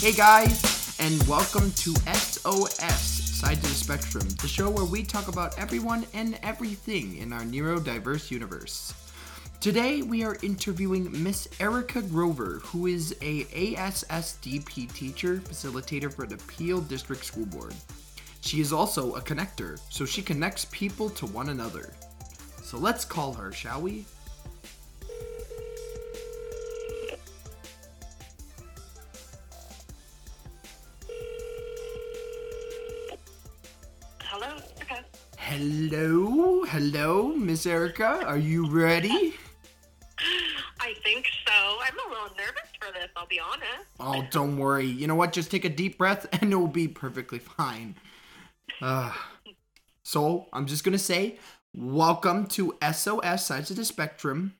Hey guys, and welcome to SOS Side to the Spectrum, the show where we talk about everyone and everything in our neurodiverse universe. Today we are interviewing Miss Erica Grover, who is a ASSDP teacher facilitator for the Peel District School Board. She is also a connector, so she connects people to one another. So let's call her, shall we? Hello, hello, Miss Erica. Are you ready? I think so. I'm a little nervous for this. I'll be honest. Oh, don't worry. You know what? Just take a deep breath and it will be perfectly fine. Uh, so, I'm just going to say, welcome to SOS Sides of the Spectrum.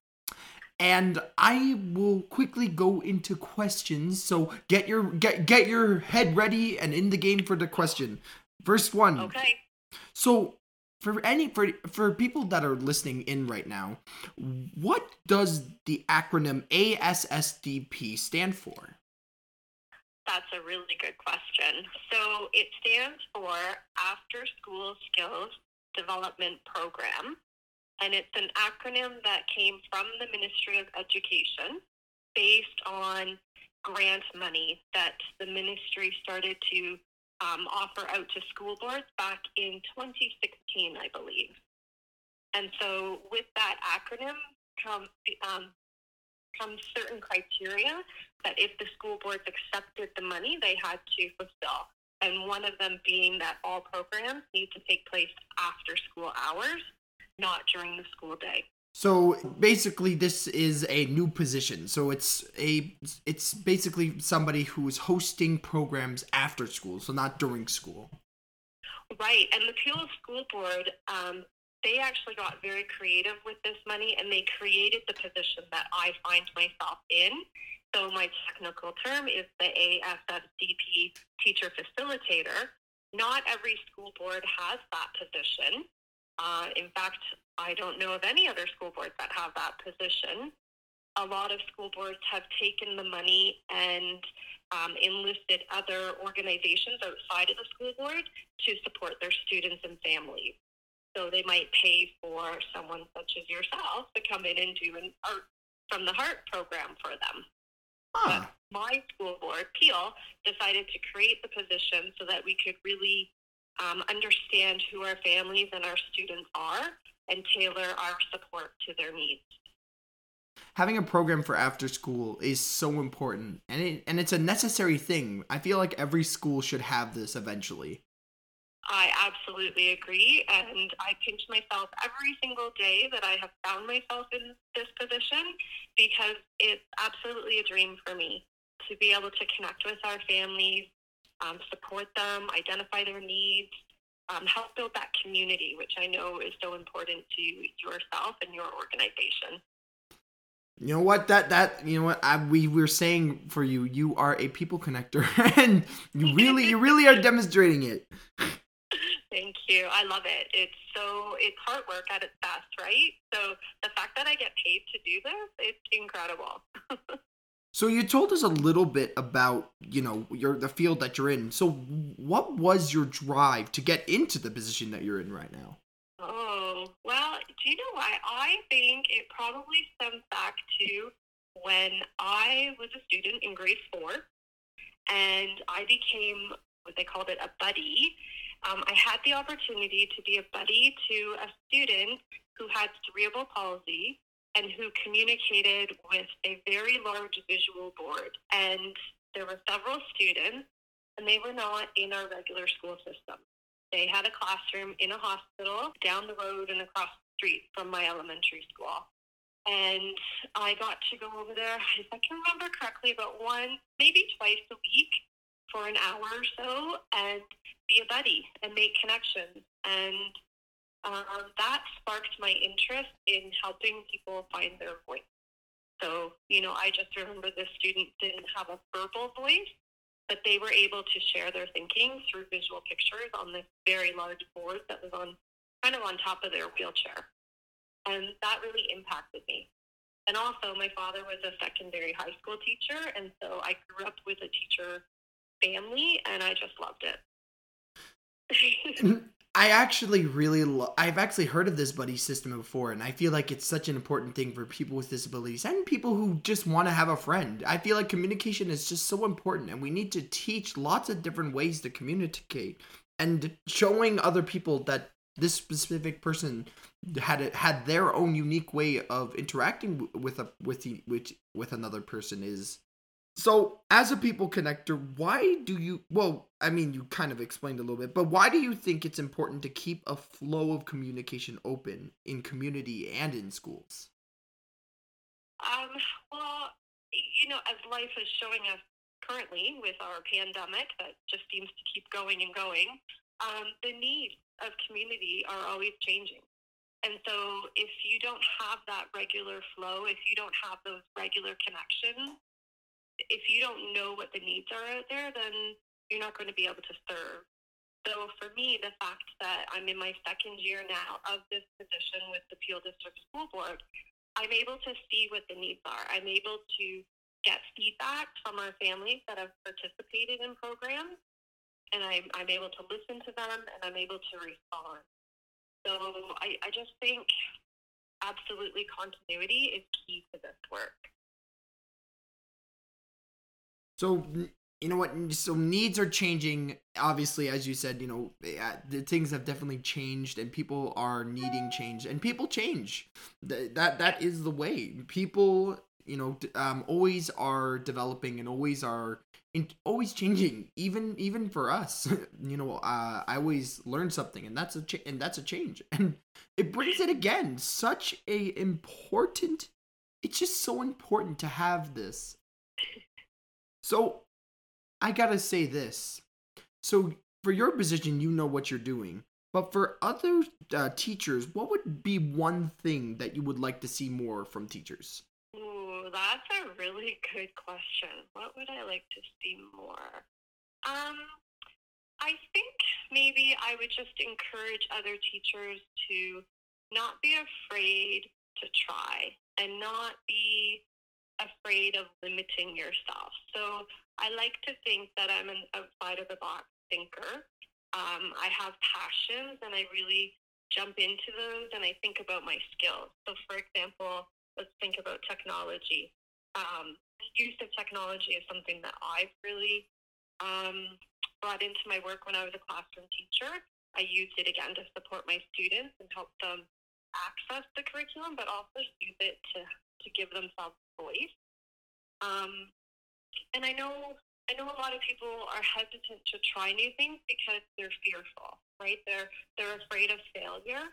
And I will quickly go into questions. So get your get get your head ready and in the game for the question. First one. Okay. So for any for for people that are listening in right now, what does the acronym ASSDP stand for? That's a really good question. So it stands for After School Skills Development Program, and it's an acronym that came from the Ministry of Education based on grant money that the ministry started to um, offer out to school boards back in 2016, I believe. And so with that acronym comes um, comes certain criteria that if the school boards accepted the money, they had to fulfill. And one of them being that all programs need to take place after school hours, not during the school day. So basically, this is a new position. So it's a it's basically somebody who is hosting programs after school, so not during school. Right. And the Peel School Board, um, they actually got very creative with this money and they created the position that I find myself in. So my technical term is the ASSDP teacher facilitator. Not every school board has that position. Uh, in fact, I don't know of any other school boards that have that position. A lot of school boards have taken the money and um, enlisted other organizations outside of the school board to support their students and families. So they might pay for someone such as yourself to come in and do an art from the heart program for them. Huh. My school board, Peel, decided to create the position so that we could really um, understand who our families and our students are and tailor our support to their needs. Having a program for after school is so important, and it and it's a necessary thing. I feel like every school should have this eventually. I absolutely agree, and I pinch myself every single day that I have found myself in this position because it's absolutely a dream for me to be able to connect with our families, um, support them, identify their needs, um, help build that community, which I know is so important to yourself and your organization. You know what? That that you know what I, we were saying for you. You are a people connector, and you really you really are demonstrating it. Thank you. I love it. It's so it's hard work at its best, right? So the fact that I get paid to do this, it's incredible. So you told us a little bit about you know your the field that you're in. So what was your drive to get into the position that you're in right now? Oh, well, do you know why? I think it probably stems back to when I was a student in grade four and I became what they called it a buddy. Um, I had the opportunity to be a buddy to a student who had cerebral palsy and who communicated with a very large visual board. And there were several students, and they were not in our regular school system. They had a classroom in a hospital down the road and across the street from my elementary school. And I got to go over there, if I can remember correctly, about one, maybe twice a week for an hour or so and be a buddy and make connections. And um, that sparked my interest in helping people find their voice. So, you know, I just remember this student didn't have a verbal voice, but they were able to share their thinking through visual pictures on this very large board that was on kind of on top of their wheelchair. And that really impacted me. And also, my father was a secondary high school teacher, and so I grew up with a teacher family, and I just loved it. I actually really lo- I've actually heard of this buddy system before and I feel like it's such an important thing for people with disabilities and people who just want to have a friend. I feel like communication is just so important and we need to teach lots of different ways to communicate and showing other people that this specific person had a, had their own unique way of interacting with a with the, with with another person is so, as a people connector, why do you, well, I mean, you kind of explained a little bit, but why do you think it's important to keep a flow of communication open in community and in schools? Um, well, you know, as life is showing us currently with our pandemic that just seems to keep going and going, um, the needs of community are always changing. And so, if you don't have that regular flow, if you don't have those regular connections, if you don't know what the needs are out there, then you're not going to be able to serve. So for me, the fact that I'm in my second year now of this position with the Peel District School Board, I'm able to see what the needs are. I'm able to get feedback from our families that have participated in programs, and I'm, I'm able to listen to them and I'm able to respond. So I, I just think absolutely continuity is key to this work. So you know what? So needs are changing. Obviously, as you said, you know, the things have definitely changed, and people are needing change, and people change. That that is the way. People, you know, um, always are developing and always are in, always changing. Even even for us, you know, uh, I always learn something, and that's a ch- and that's a change, and it brings it again. Such a important. It's just so important to have this so I gotta say this. So for your position, you know what you're doing. But for other uh, teachers, what would be one thing that you would like to see more from teachers? Ooh, that's a really good question. What would I like to see more? Um, I think maybe I would just encourage other teachers to not be afraid to try and not be afraid of limiting yourself. So I like to think that I'm an outside of the box thinker. Um, I have passions and I really jump into those and I think about my skills. So, for example, let's think about technology. Um, use of technology is something that I've really um, brought into my work when I was a classroom teacher. I used it again to support my students and help them access the curriculum, but also use it to, to give themselves voice. Um, and I know I know a lot of people are hesitant to try new things because they're fearful, right? They're they're afraid of failure.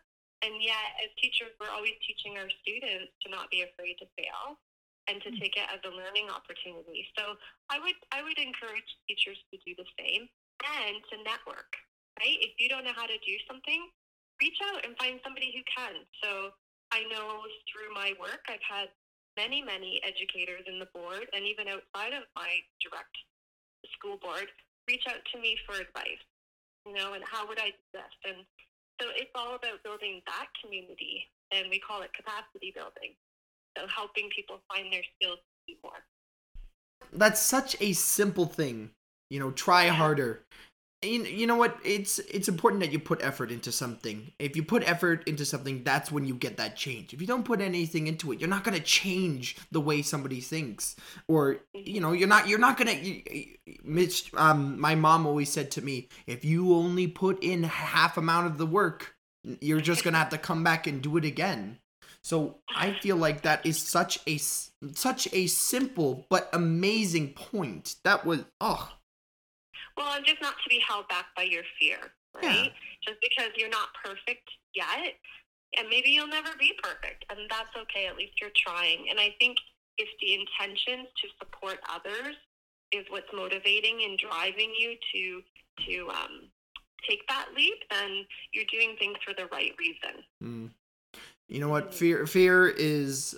And yet as teachers we're always teaching our students to not be afraid to fail and to hmm. take it as a learning opportunity. So I would I would encourage teachers to do the same and to network, right? If you don't know how to do something, reach out and find somebody who can. So I know through my work I've had many, many educators in the board and even outside of my direct school board reach out to me for advice, you know, and how would I do this? And so it's all about building that community, and we call it capacity building. So helping people find their skills to do more. That's such a simple thing, you know, try harder you, you know what? It's it's important that you put effort into something. If you put effort into something that's when you get that change. If you don't put anything into it you're not going to change the way somebody thinks. Or you know you're not you're not going to um my mom always said to me if you only put in half amount of the work you're just going to have to come back and do it again. So i feel like that is such a such a simple but amazing point. That was oh well, and just not to be held back by your fear, right? Yeah. Just because you're not perfect yet, and maybe you'll never be perfect, and that's okay. At least you're trying. And I think if the intentions to support others is what's motivating and driving you to to um, take that leap, then you're doing things for the right reason. Mm. You know what? Fear fear is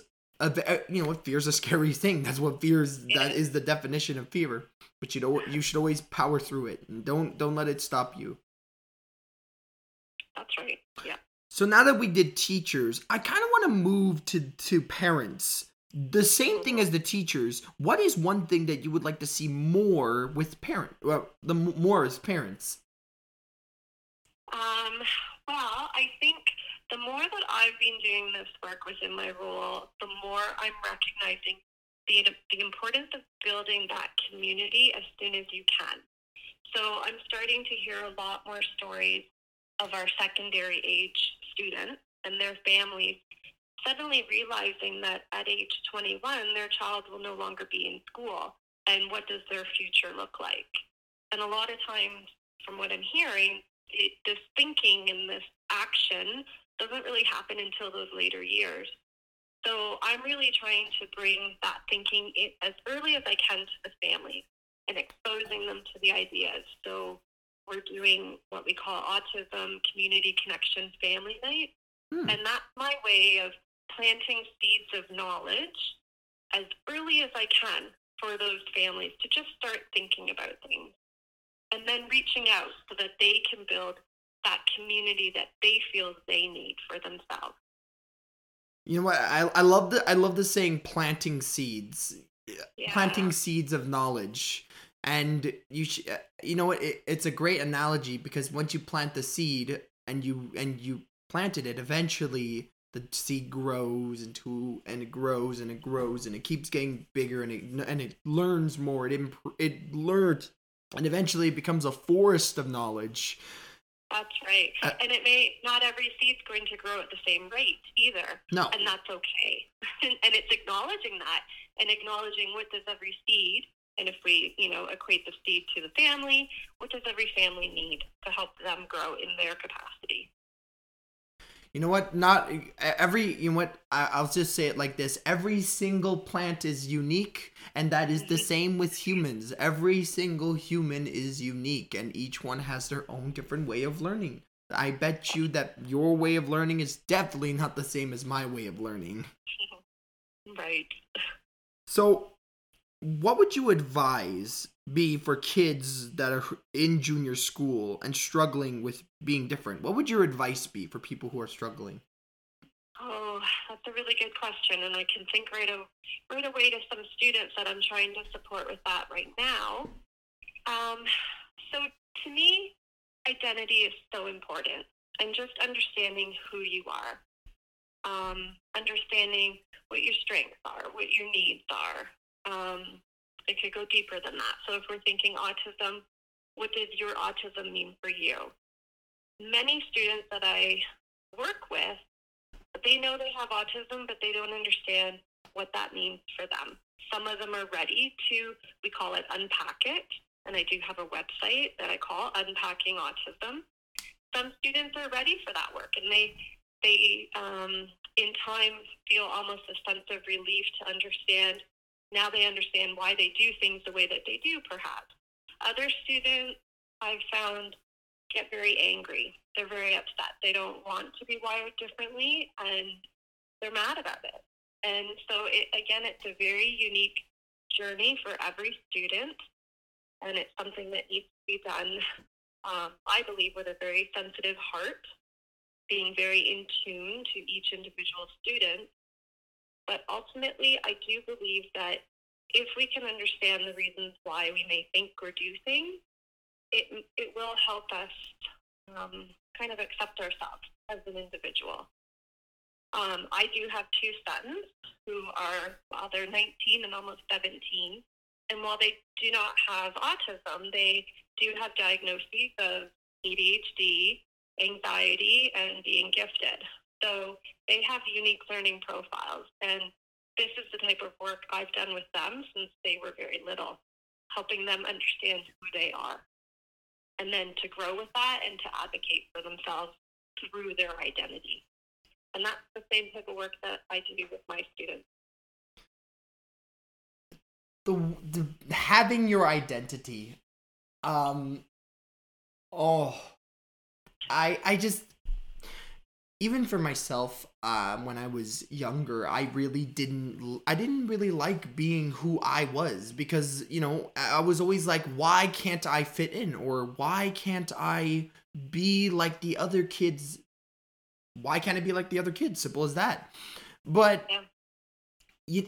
you know what fear is a scary thing. That's what fear is. That is the definition of fear but you know you should always power through it and don't don't let it stop you that's right yeah so now that we did teachers i kind of want to move to to parents the same thing as the teachers. What is one thing that you would like to see more with parent? Well, the more as parents. Um, well, I think the more that I've been doing this work within my role, the more I'm recognizing the, the importance of building that community as soon as you can. So I'm starting to hear a lot more stories of our secondary age students and their families suddenly realizing that at age 21, their child will no longer be in school. And what does their future look like? And a lot of times, from what I'm hearing, it, this thinking and this action doesn't really happen until those later years. So I'm really trying to bring that thinking in as early as I can to the family and exposing them to the ideas. So we're doing what we call autism community connection family night. Hmm. And that's my way of planting seeds of knowledge as early as I can for those families to just start thinking about things and then reaching out so that they can build that community that they feel they need for themselves. You know what? I, I love the I love the saying planting seeds, yeah. planting seeds of knowledge, and you sh- uh, you know what? It, it's a great analogy because once you plant the seed and you and you planted it, eventually the seed grows into and it grows and it grows and it keeps getting bigger and it and it learns more. It imp- it learns and eventually it becomes a forest of knowledge. That's right. Uh, and it may not every seed's going to grow at the same rate either. No. And that's okay. and, and it's acknowledging that and acknowledging what does every seed and if we, you know, equate the seed to the family, what does every family need to help them grow in their capacity? You know what? Not every you know what? I, will just say it like this. Every single plant is unique and that is the same with humans. Every single human is unique and each one has their own different way of learning. I bet you that your way of learning is definitely not the same as my way of learning. Right. So what would you advise be for kids that are in junior school and struggling with being different? What would your advice be for people who are struggling? Oh, that's a really good question, and I can think right, right away to some students that I'm trying to support with that right now. Um, so, to me, identity is so important, and just understanding who you are, um, understanding what your strengths are, what your needs are, um, it could go deeper than that. So if we're thinking autism, what does your autism mean for you? Many students that I work with, they know they have autism, but they don't understand what that means for them. Some of them are ready to, we call it unpack it. And I do have a website that I call Unpacking Autism. Some students are ready for that work and they, they um, in time feel almost a sense of relief to understand now they understand why they do things the way that they do, perhaps. Other students I've found get very angry. They're very upset. They don't want to be wired differently and they're mad about it. And so, it, again, it's a very unique journey for every student. And it's something that needs to be done, um, I believe, with a very sensitive heart, being very in tune to each individual student but ultimately, I do believe that if we can understand the reasons why we may think or do things, it, it will help us um, kind of accept ourselves as an individual. Um, I do have two sons who are, well, they're 19 and almost 17. And while they do not have autism, they do have diagnoses of ADHD, anxiety, and being gifted. So they have unique learning profiles. And this is the type of work I've done with them since they were very little, helping them understand who they are. And then to grow with that and to advocate for themselves through their identity. And that's the same type of work that I do with my students. The, the having your identity um oh i i just even for myself um, when i was younger i really didn't i didn't really like being who i was because you know i was always like why can't i fit in? or why can't i be like the other kids? Why can't i be like the other kids? Simple as that. But you,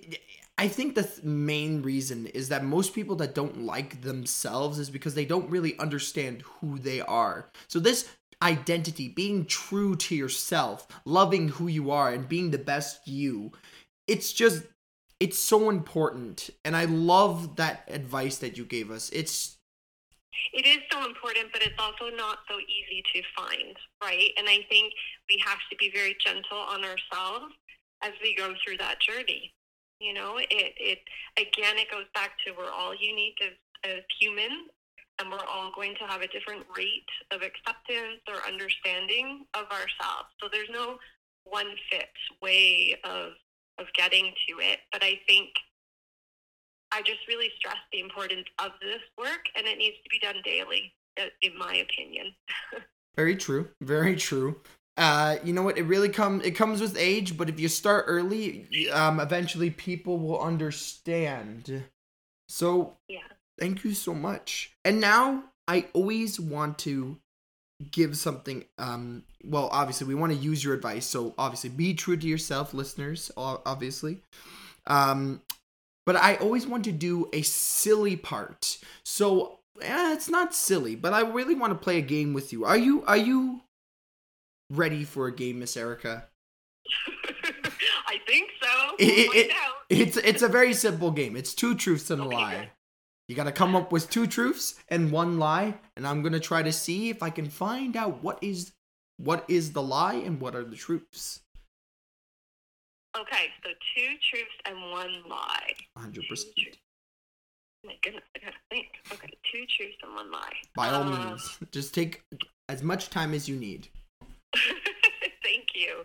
I think the th- main reason is that most people that don't like themselves is because they don't really understand who they are. So this identity, being true to yourself, loving who you are and being the best you, it's just it's so important and I love that advice that you gave us. It's it is so important, but it's also not so easy to find, right? And I think we have to be very gentle on ourselves as we go through that journey. You know, it, it again, it goes back to we're all unique as, as humans, and we're all going to have a different rate of acceptance or understanding of ourselves. So there's no one fit way of of getting to it. But I think I just really stress the importance of this work, and it needs to be done daily, in my opinion. very true. Very true. Uh, you know what? It really comes. It comes with age, but if you start early, um, eventually people will understand. So, yeah. Thank you so much. And now I always want to give something um well obviously we want to use your advice so obviously be true to yourself listeners obviously um but I always want to do a silly part. So eh, it's not silly, but I really want to play a game with you. Are you are you ready for a game, Miss Erica? I think so. It, it, it's it's a very simple game. It's two truths and a okay, lie. You got to come up with two truths and one lie, and I'm going to try to see if I can find out what is what is the lie and what are the truths. Okay, so two truths and one lie. 100%. My goodness, I gotta think. Okay, two truths and one lie. By all um, means, just take as much time as you need. Thank you.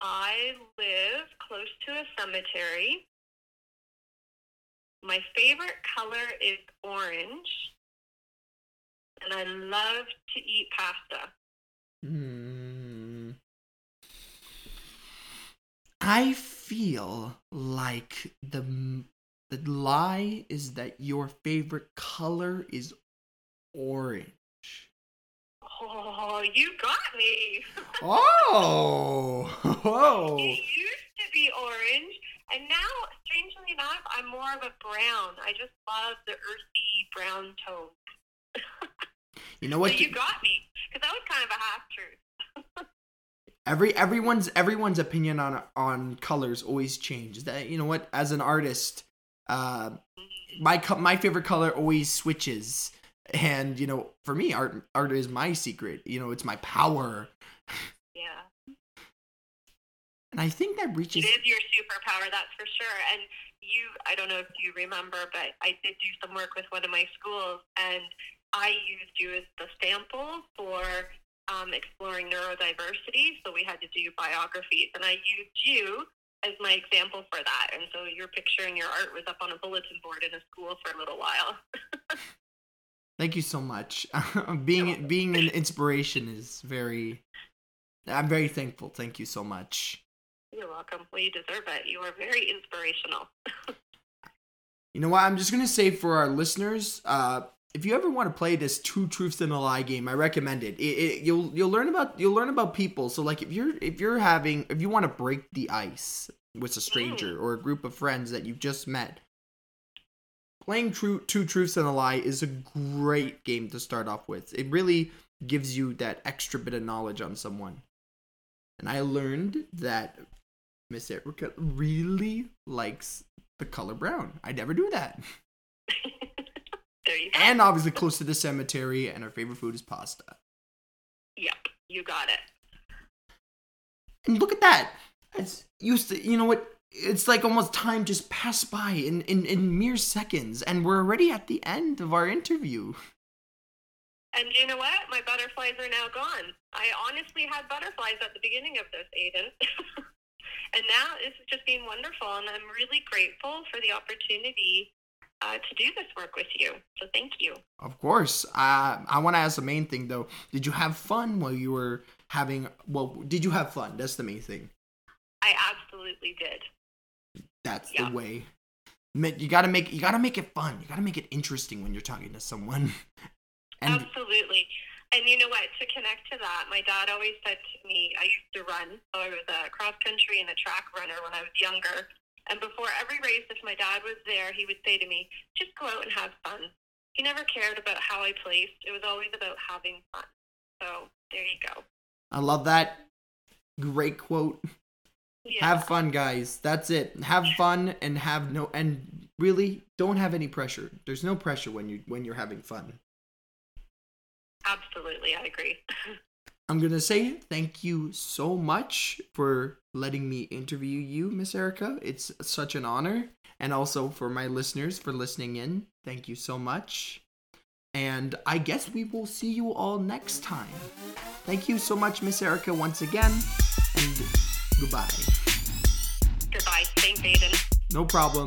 I live close to a cemetery. My favorite color is orange. And I love to eat pasta. Hmm. I feel like the the lie is that your favorite color is orange. Oh, you got me. oh. oh. It used to be orange, and now, strangely enough, I'm more of a brown. I just love the earthy brown tone. you know what? So you got me, because that was kind of a half truth. every everyone's everyone's opinion on on colors always changes. That you know what? As an artist, uh, my my favorite color always switches and you know for me art art is my secret you know it's my power and i think that reaches it is your superpower that's for sure and you i don't know if you remember but i did do some work with one of my schools and i used you as the sample for um, exploring neurodiversity so we had to do biographies and i used you as my example for that and so your picture and your art was up on a bulletin board in a school for a little while Thank you so much. being being an inspiration is very. I'm very thankful. Thank you so much. You're welcome. Well, you deserve it. You are very inspirational. you know what? I'm just gonna say for our listeners, uh, if you ever want to play this two truths and a lie game, I recommend it. It, it. You'll you'll learn about you'll learn about people. So like if you're if you're having if you want to break the ice with a stranger mm. or a group of friends that you've just met, playing True Two Truths and a Lie is a great game to start off with. It really gives you that extra bit of knowledge on someone. And I learned that Miss Erica really likes the color brown. I never do that. there you go. And obviously close to the cemetery, and her favorite food is pasta. Yep, you got it. And look at that. It's used to, you know what? it's like almost time just passed by in, in, in mere seconds, and we're already at the end of our interview. And you know what? My butterflies are now gone. I honestly had butterflies at the beginning of this, Aiden. and now it's just been wonderful, and I'm really grateful for the opportunity uh, to do this work with you. So thank you. Of course. Uh, I want to ask the main thing, though. Did you have fun while you were having? Well, did you have fun? That's the main thing. I absolutely did. That's yeah. the way. You gotta make you gotta make it fun. You gotta make it interesting when you're talking to someone. And Absolutely. And you know what? To connect to that, my dad always said to me, I used to run. So I was a cross country and a track runner when I was younger. And before every race, if my dad was there, he would say to me, just go out and have fun. He never cared about how I placed. It was always about having fun. So there you go. I love that. Great quote. Yeah. Have fun, guys. That's it. Have fun and have no and really don't have any pressure. There's no pressure when you when you're having fun. Absolutely, I agree. I'm gonna say thank you so much for letting me interview you, Miss Erica. It's such an honor, and also for my listeners for listening in. Thank you so much. And I guess we will see you all next time. Thank you so much, Miss Erica, once again, and goodbye. Goodbye. Thanks, Aiden. No problem.